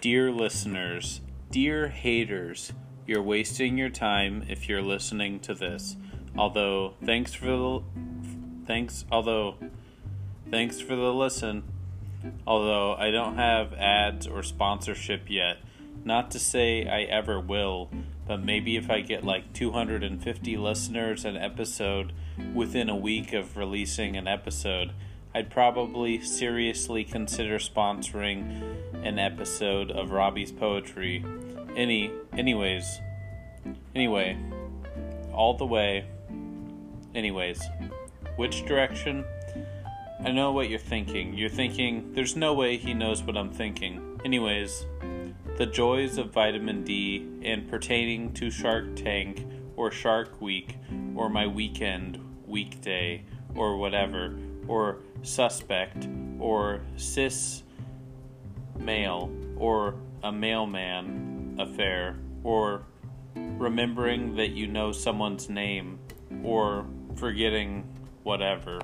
Dear listeners, dear haters, you're wasting your time if you're listening to this. Although thanks for the thanks although thanks for the listen. Although I don't have ads or sponsorship yet. Not to say I ever will, but maybe if I get like 250 listeners an episode within a week of releasing an episode, I'd probably seriously consider sponsoring an episode of Robbie's poetry. Any anyways. Anyway, all the way. Anyways, which direction? I know what you're thinking. You're thinking, there's no way he knows what I'm thinking. Anyways, the joys of vitamin D and pertaining to Shark Tank or Shark Week or my weekend, weekday, or whatever, or suspect, or cis male, or a mailman affair, or remembering that you know someone's name, or forgetting whatever.